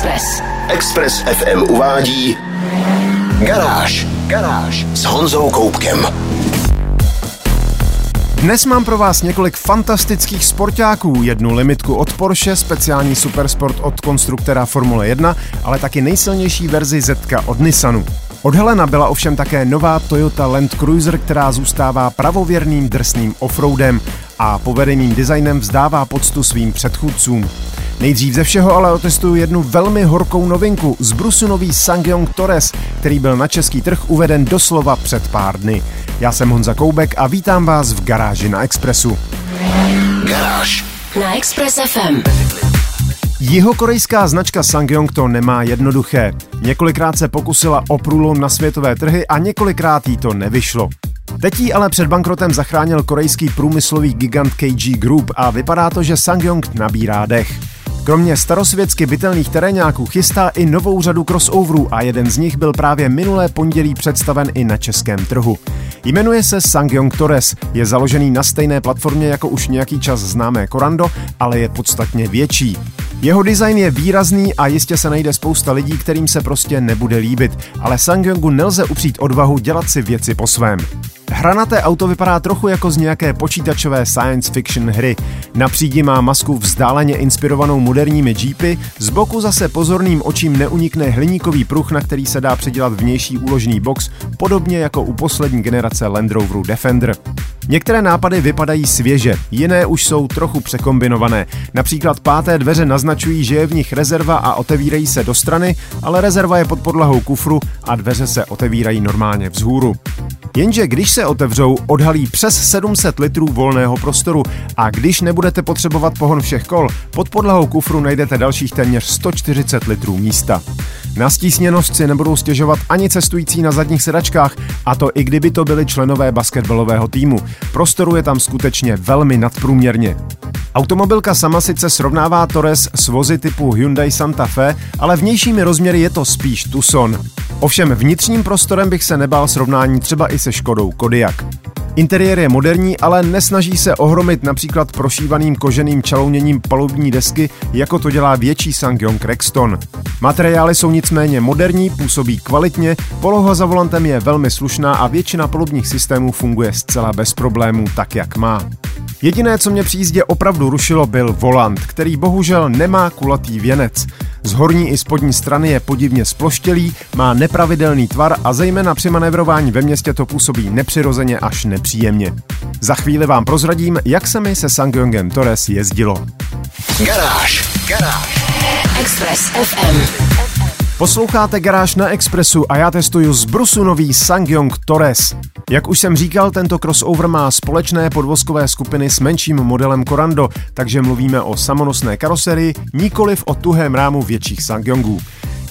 Express. Express FM uvádí Garáž. Garáž s Honzou Koupkem. Dnes mám pro vás několik fantastických sportáků, jednu limitku od Porsche, speciální supersport od konstruktora Formule 1, ale taky nejsilnější verzi Zetka od Nissanu. Odhalena byla ovšem také nová Toyota Land Cruiser, která zůstává pravověrným drsným offroadem a povedeným designem vzdává poctu svým předchůdcům. Nejdřív ze všeho ale otestuju jednu velmi horkou novinku z Brusunový Sangyong Torres, který byl na český trh uveden doslova před pár dny. Já jsem Honza Koubek a vítám vás v garáži na Expressu. Garáž. Na Express FM. Jihokorejská značka Sangyong to nemá jednoduché. Několikrát se pokusila o průlom na světové trhy a několikrát jí to nevyšlo. Teď jí ale před bankrotem zachránil korejský průmyslový gigant KG Group a vypadá to, že Sangyong nabírá dech. Kromě starosvětsky bytelných terénáků chystá i novou řadu crossoverů a jeden z nich byl právě minulé pondělí představen i na českém trhu. Jmenuje se Sangyong Torres, je založený na stejné platformě jako už nějaký čas známé Corando, ale je podstatně větší. Jeho design je výrazný a jistě se najde spousta lidí, kterým se prostě nebude líbit, ale Sangyongu nelze upřít odvahu dělat si věci po svém. Hranaté auto vypadá trochu jako z nějaké počítačové science fiction hry. Na přídi má masku vzdáleně inspirovanou moderními jeepy, z boku zase pozorným očím neunikne hliníkový pruh, na který se dá předělat vnější úložný box, podobně jako u poslední generace Land Roveru Defender. Některé nápady vypadají svěže, jiné už jsou trochu překombinované. Například páté dveře naznačují, že je v nich rezerva a otevírají se do strany, ale rezerva je pod podlahou kufru a dveře se otevírají normálně vzhůru. Jenže když se otevřou, odhalí přes 700 litrů volného prostoru a když nebudete potřebovat pohon všech kol, pod podlahou kufru najdete dalších téměř 140 litrů místa. Na stísněnost si nebudou stěžovat ani cestující na zadních sedačkách, a to i kdyby to byli členové basketbalového týmu. Prostoru je tam skutečně velmi nadprůměrně. Automobilka sama sice srovnává Torres s vozy typu Hyundai Santa Fe, ale vnějšími rozměry je to spíš Tucson. Ovšem vnitřním prostorem bych se nebál srovnání třeba i se Škodou Kodiaq. Interiér je moderní, ale nesnaží se ohromit například prošívaným koženým čalouněním palubní desky, jako to dělá větší Sangyong Rexton. Materiály jsou nicméně moderní, působí kvalitně, poloha za volantem je velmi slušná a většina palubních systémů funguje zcela bez problémů tak, jak má. Jediné, co mě při jízdě opravdu rušilo, byl volant, který bohužel nemá kulatý věnec. Z horní i spodní strany je podivně sploštělý, má nepravidelný tvar a zejména při manévrování ve městě to působí nepřirozeně až nepříjemně. Za chvíli vám prozradím, jak se mi se Sangyongem Torres jezdilo. Garáž. Garáž. Express FM. Posloucháte Garáž na Expressu a já testuju z nový Sangyong Torres. Jak už jsem říkal, tento crossover má společné podvozkové skupiny s menším modelem Corando, takže mluvíme o samonosné karoserii, nikoliv o tuhém rámu větších Sangyongů.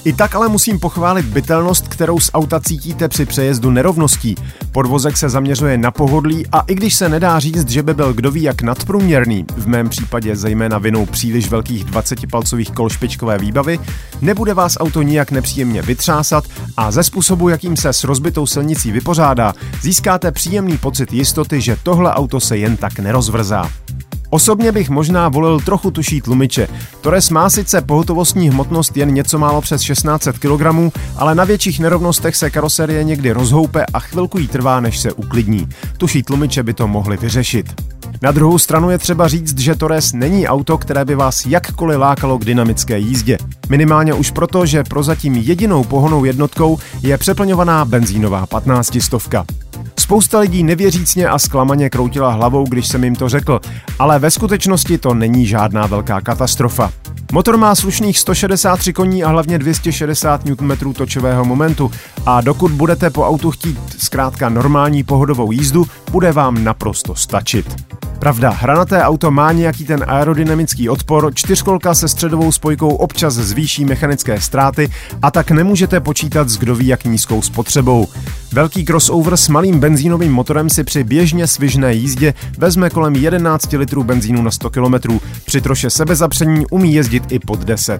I tak ale musím pochválit bytelnost, kterou z auta cítíte při přejezdu nerovností. Podvozek se zaměřuje na pohodlí a i když se nedá říct, že by byl kdo ví jak nadprůměrný, v mém případě zejména vinou příliš velkých 20-palcových kol špičkové výbavy, nebude vás auto nijak nepříjemně vytřásat a ze způsobu, jakým se s rozbitou silnicí vypořádá, získáte příjemný pocit jistoty, že tohle auto se jen tak nerozvrzá. Osobně bych možná volil trochu tuší tlumiče. Torres má sice pohotovostní hmotnost jen něco málo přes 1600 kg, ale na větších nerovnostech se karoserie někdy rozhoupe a chvilku jí trvá, než se uklidní. Tuší tlumiče by to mohli vyřešit. Na druhou stranu je třeba říct, že Torres není auto, které by vás jakkoliv lákalo k dynamické jízdě. Minimálně už proto, že prozatím jedinou pohonou jednotkou je přeplňovaná benzínová 15 stovka. Spousta lidí nevěřícně a zklamaně kroutila hlavou, když jsem jim to řekl, ale ve skutečnosti to není žádná velká katastrofa. Motor má slušných 163 koní a hlavně 260 Nm točového momentu a dokud budete po autu chtít zkrátka normální pohodovou jízdu, bude vám naprosto stačit. Pravda, hranaté auto má nějaký ten aerodynamický odpor, čtyřkolka se středovou spojkou občas zvýší mechanické ztráty a tak nemůžete počítat s kdo ví jak nízkou spotřebou. Velký crossover s malým benzínovým motorem si při běžně svižné jízdě vezme kolem 11 litrů benzínu na 100 km. Při troše sebezapření umí jezdit i pod 10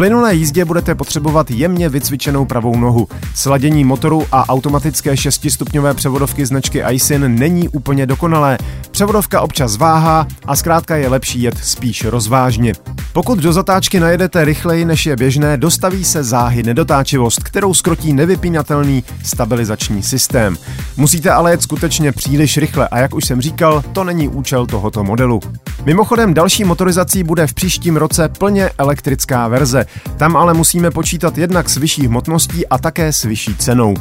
plynulé jízdě budete potřebovat jemně vycvičenou pravou nohu. Sladění motoru a automatické šestistupňové převodovky značky Aisin není úplně dokonalé. Převodovka občas váhá a zkrátka je lepší jet spíš rozvážně. Pokud do zatáčky najedete rychleji než je běžné, dostaví se záhy nedotáčivost, kterou skrotí nevypínatelný stabilizační systém. Musíte ale jet skutečně příliš rychle a jak už jsem říkal, to není účel tohoto modelu. Mimochodem další motorizací bude v příštím roce plně elektrická verze. Tam ale musíme počítat jednak s vyšší hmotností a také s vyšší cenou.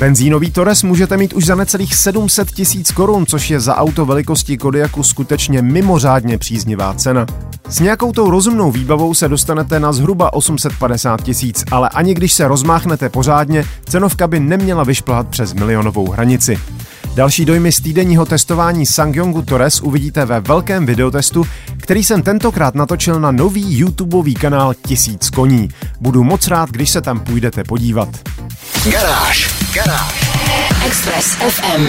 Benzínový Torres můžete mít už za necelých 700 tisíc korun, což je za auto velikosti Kodiaku skutečně mimořádně příznivá cena. S nějakou tou rozumnou výbavou se dostanete na zhruba 850 tisíc, ale ani když se rozmáchnete pořádně, cenovka by neměla vyšplhat přes milionovou hranici. Další dojmy z týdenního testování Sangyongu Torres uvidíte ve velkém videotestu, který jsem tentokrát natočil na nový YouTubeový kanál Tisíc koní. Budu moc rád, když se tam půjdete podívat. Garáž. Garáž. Express FM.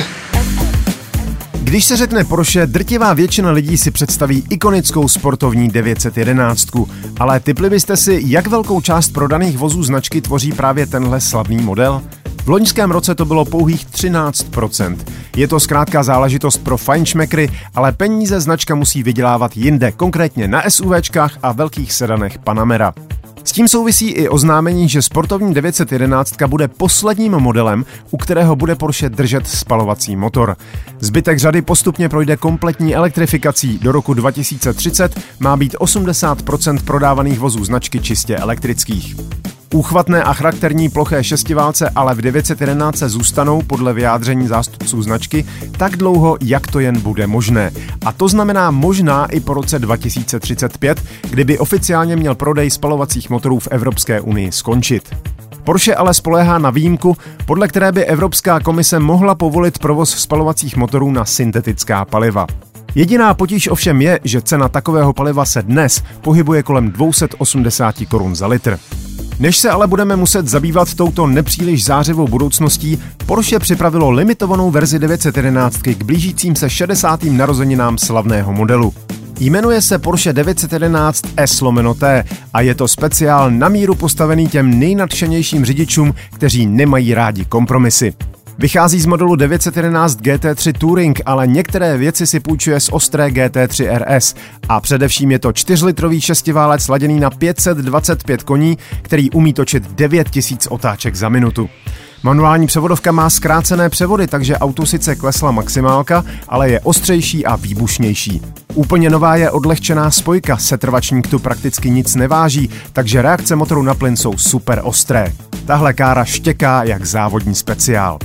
Když se řekne Porsche, drtivá většina lidí si představí ikonickou sportovní 911, ale typli byste si, jak velkou část prodaných vozů značky tvoří právě tenhle slavný model? V loňském roce to bylo pouhých 13%. Je to zkrátka záležitost pro fajnšmekry, ale peníze značka musí vydělávat jinde, konkrétně na SUVčkách a velkých sedanech Panamera. S tím souvisí i oznámení, že sportovní 911 bude posledním modelem, u kterého bude Porsche držet spalovací motor. Zbytek řady postupně projde kompletní elektrifikací. Do roku 2030 má být 80% prodávaných vozů značky čistě elektrických. Úchvatné a charakterní ploché šestiválce ale v 911 zůstanou podle vyjádření zástupců značky tak dlouho, jak to jen bude možné. A to znamená možná i po roce 2035, kdyby oficiálně měl prodej spalovacích motorů v Evropské unii skončit. Porsche ale spoléhá na výjimku, podle které by Evropská komise mohla povolit provoz spalovacích motorů na syntetická paliva. Jediná potíž ovšem je, že cena takového paliva se dnes pohybuje kolem 280 korun za litr. Než se ale budeme muset zabývat touto nepříliš zářivou budoucností, Porsche připravilo limitovanou verzi 911 k blížícím se 60. narozeninám slavného modelu. Jmenuje se Porsche 911 S T a je to speciál na míru postavený těm nejnadšenějším řidičům, kteří nemají rádi kompromisy. Vychází z modelu 911 GT3 Touring, ale některé věci si půjčuje z ostré GT3 RS. A především je to 4-litrový šestiválec sladěný na 525 koní, který umí točit 9000 otáček za minutu. Manuální převodovka má zkrácené převody, takže auto sice klesla maximálka, ale je ostřejší a výbušnější. Úplně nová je odlehčená spojka, setrvačník tu prakticky nic neváží, takže reakce motoru na plyn jsou super ostré. Tahle kára štěká jak závodní speciál.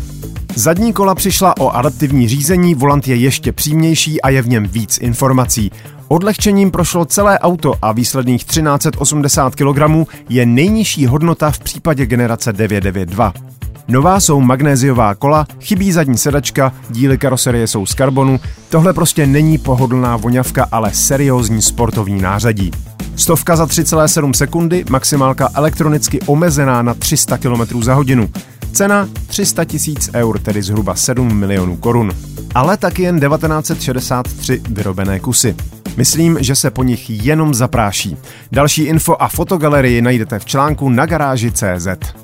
Zadní kola přišla o adaptivní řízení, volant je ještě přímější a je v něm víc informací. Odlehčením prošlo celé auto a výsledných 1380 kg je nejnižší hodnota v případě generace 992. Nová jsou magnéziová kola, chybí zadní sedačka, díly karoserie jsou z karbonu, tohle prostě není pohodlná voňavka, ale seriózní sportovní nářadí. Stovka za 3,7 sekundy, maximálka elektronicky omezená na 300 km za hodinu. Cena 300 tisíc eur, tedy zhruba 7 milionů korun. Ale taky jen 1963 vyrobené kusy. Myslím, že se po nich jenom zapráší. Další info a fotogalerii najdete v článku na garáži CZ.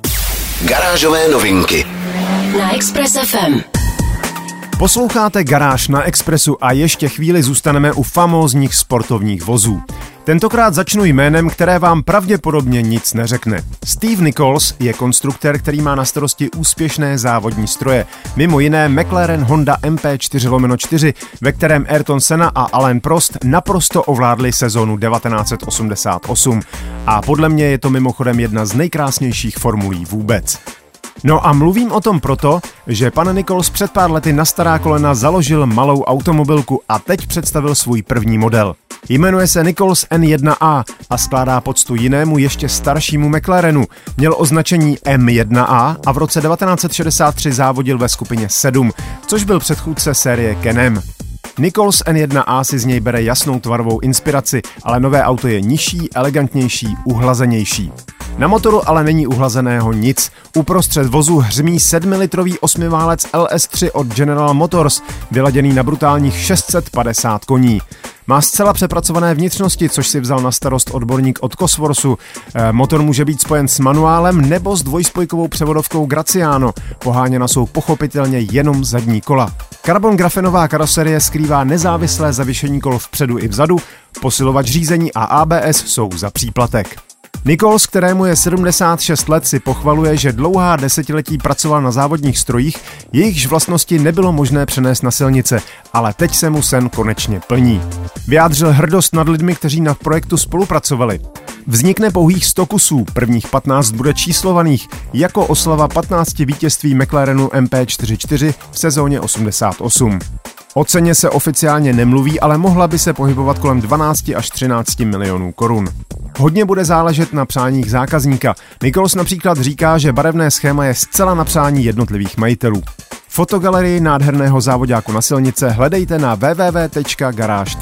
Garážové novinky. Na Express FM. Posloucháte Garáž na Expressu a ještě chvíli zůstaneme u famózních sportovních vozů. Tentokrát začnu jménem, které vám pravděpodobně nic neřekne. Steve Nichols je konstruktér, který má na starosti úspěšné závodní stroje. Mimo jiné McLaren Honda MP4 4, ve kterém Ayrton Senna a Alain Prost naprosto ovládli sezónu 1988. A podle mě je to mimochodem jedna z nejkrásnějších formulí vůbec. No a mluvím o tom proto, že pan Nichols před pár lety na stará kolena založil malou automobilku a teď představil svůj první model. Jmenuje se Nichols N1A a skládá poctu jinému ještě staršímu McLarenu. Měl označení M1A a v roce 1963 závodil ve skupině 7, což byl předchůdce série Kenem. Nichols N1A si z něj bere jasnou tvarovou inspiraci, ale nové auto je nižší, elegantnější, uhlazenější. Na motoru ale není uhlazeného nic. Uprostřed vozu hřmí 7-litrový osmiválec LS3 od General Motors, vyladěný na brutálních 650 koní. Má zcela přepracované vnitřnosti, což si vzal na starost odborník od Cosworthu. E, motor může být spojen s manuálem nebo s dvojspojkovou převodovkou Graciano. Poháněna jsou pochopitelně jenom zadní kola. Carbon grafenová karoserie skrývá nezávislé zavěšení kol vpředu i vzadu, posilovač řízení a ABS jsou za příplatek. Nichols, kterému je 76 let, si pochvaluje, že dlouhá desetiletí pracoval na závodních strojích, jejichž vlastnosti nebylo možné přenést na silnice, ale teď se mu sen konečně plní. Vyjádřil hrdost nad lidmi, kteří na projektu spolupracovali. Vznikne pouhých 100 kusů, prvních 15 bude číslovaných, jako oslava 15 vítězství McLarenu MP44 v sezóně 88. O ceně se oficiálně nemluví, ale mohla by se pohybovat kolem 12 až 13 milionů korun. Hodně bude záležet na přáních zákazníka. Nikols například říká, že barevné schéma je zcela na přání jednotlivých majitelů. Fotogalerii nádherného závodáku na silnice hledejte na www.garage.cz.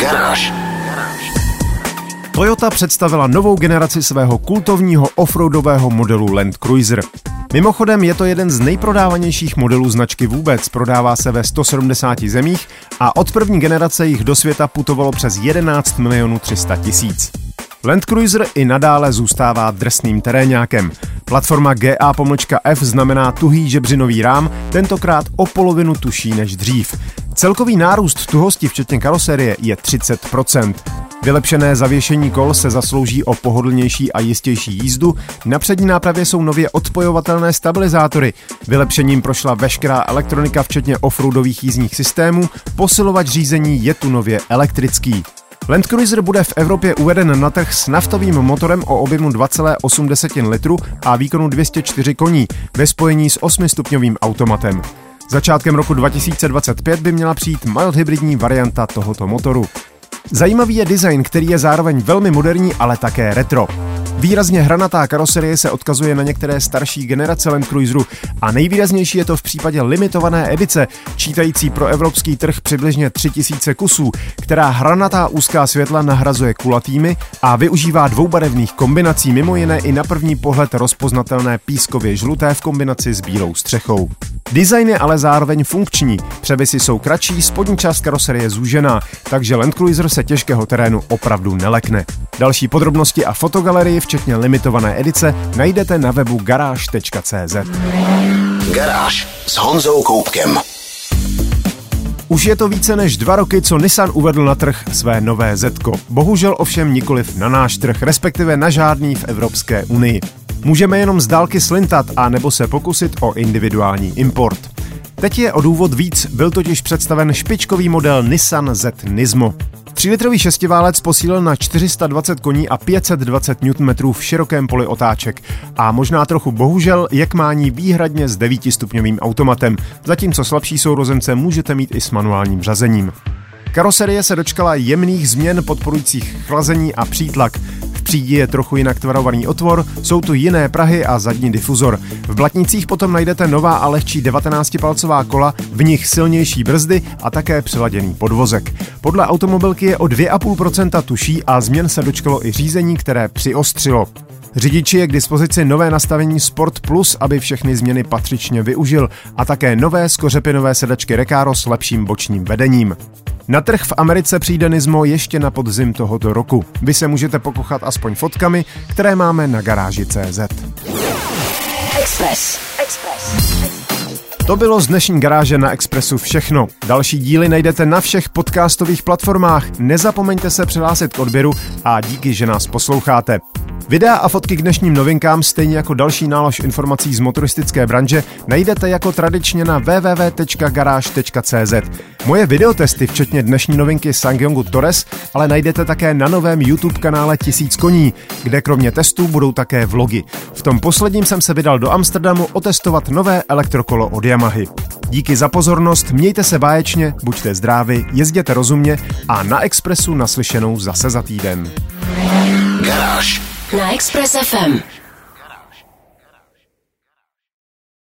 Garáž. Toyota představila novou generaci svého kultovního offroadového modelu Land Cruiser. Mimochodem je to jeden z nejprodávanějších modelů značky vůbec, prodává se ve 170 zemích a od první generace jich do světa putovalo přes 11 milionů 300 tisíc. Land Cruiser i nadále zůstává drsným terénákem. Platforma GA-F znamená tuhý žebřinový rám, tentokrát o polovinu tuší než dřív. Celkový nárůst tuhosti včetně karoserie je 30%. Vylepšené zavěšení kol se zaslouží o pohodlnější a jistější jízdu. Na přední nápravě jsou nově odpojovatelné stabilizátory. Vylepšením prošla veškerá elektronika včetně offroadových jízdních systémů. Posilovač řízení je tu nově elektrický. Land Cruiser bude v Evropě uveden na trh s naftovým motorem o objemu 2,8 litru a výkonu 204 koní ve spojení s 8-stupňovým automatem. Začátkem roku 2025 by měla přijít mild hybridní varianta tohoto motoru. Zajímavý je design, který je zároveň velmi moderní, ale také retro. Výrazně hranatá karoserie se odkazuje na některé starší generace Land Cruiseru a nejvýraznější je to v případě limitované edice, čítající pro evropský trh přibližně 3000 kusů, která hranatá úzká světla nahrazuje kulatými a využívá dvoubarevných kombinací, mimo jiné i na první pohled rozpoznatelné pískově žluté v kombinaci s bílou střechou. Design je ale zároveň funkční, převisy jsou kratší, spodní část karoserie zúžená, takže Land Cruiser se těžkého terénu opravdu nelekne. Další podrobnosti a fotogalerii, včetně limitované edice, najdete na webu garáž.cz. Garáž s Honzou Koupkem. Už je to více než dva roky, co Nissan uvedl na trh své nové Zetko. Bohužel ovšem nikoliv na náš trh, respektive na žádný v Evropské unii. Můžeme jenom z dálky slintat a nebo se pokusit o individuální import. Teď je o důvod víc, byl totiž představen špičkový model Nissan Z Nismo. 3-litrový šestiválec posílil na 420 koní a 520 Nm v širokém poli otáček a možná trochu bohužel, jak mání výhradně s 9-stupňovým automatem, zatímco slabší sourozence můžete mít i s manuálním řazením. Karoserie se dočkala jemných změn podporujících chlazení a přítlak. V přídi je trochu jinak tvarovaný otvor, jsou tu jiné prahy a zadní difuzor. V blatnicích potom najdete nová a lehčí 19-palcová kola, v nich silnější brzdy a také přeladěný podvozek. Podle automobilky je o 2,5% tuší a změn se dočkalo i řízení, které přiostřilo. Řidiči je k dispozici nové nastavení Sport Plus, aby všechny změny patřičně využil a také nové skořepinové sedačky Recaro s lepším bočním vedením. Na trh v Americe přijde Nismo ještě na podzim tohoto roku. Vy se můžete pokochat aspoň fotkami, které máme na garáži CZ. Express. Express. To bylo z dnešní garáže na Expressu všechno. Další díly najdete na všech podcastových platformách. Nezapomeňte se přihlásit k odběru a díky, že nás posloucháte. Videa a fotky k dnešním novinkám, stejně jako další nálož informací z motoristické branže, najdete jako tradičně na www.garage.cz. Moje videotesty, včetně dnešní novinky Sangyongu Torres, ale najdete také na novém YouTube kanále Tisíc koní, kde kromě testů budou také vlogy. V tom posledním jsem se vydal do Amsterdamu otestovat nové elektrokolo od Yamahy. Díky za pozornost, mějte se báječně, buďte zdraví, jezděte rozumně a na Expressu naslyšenou zase za týden. Garáž. Na Express FM.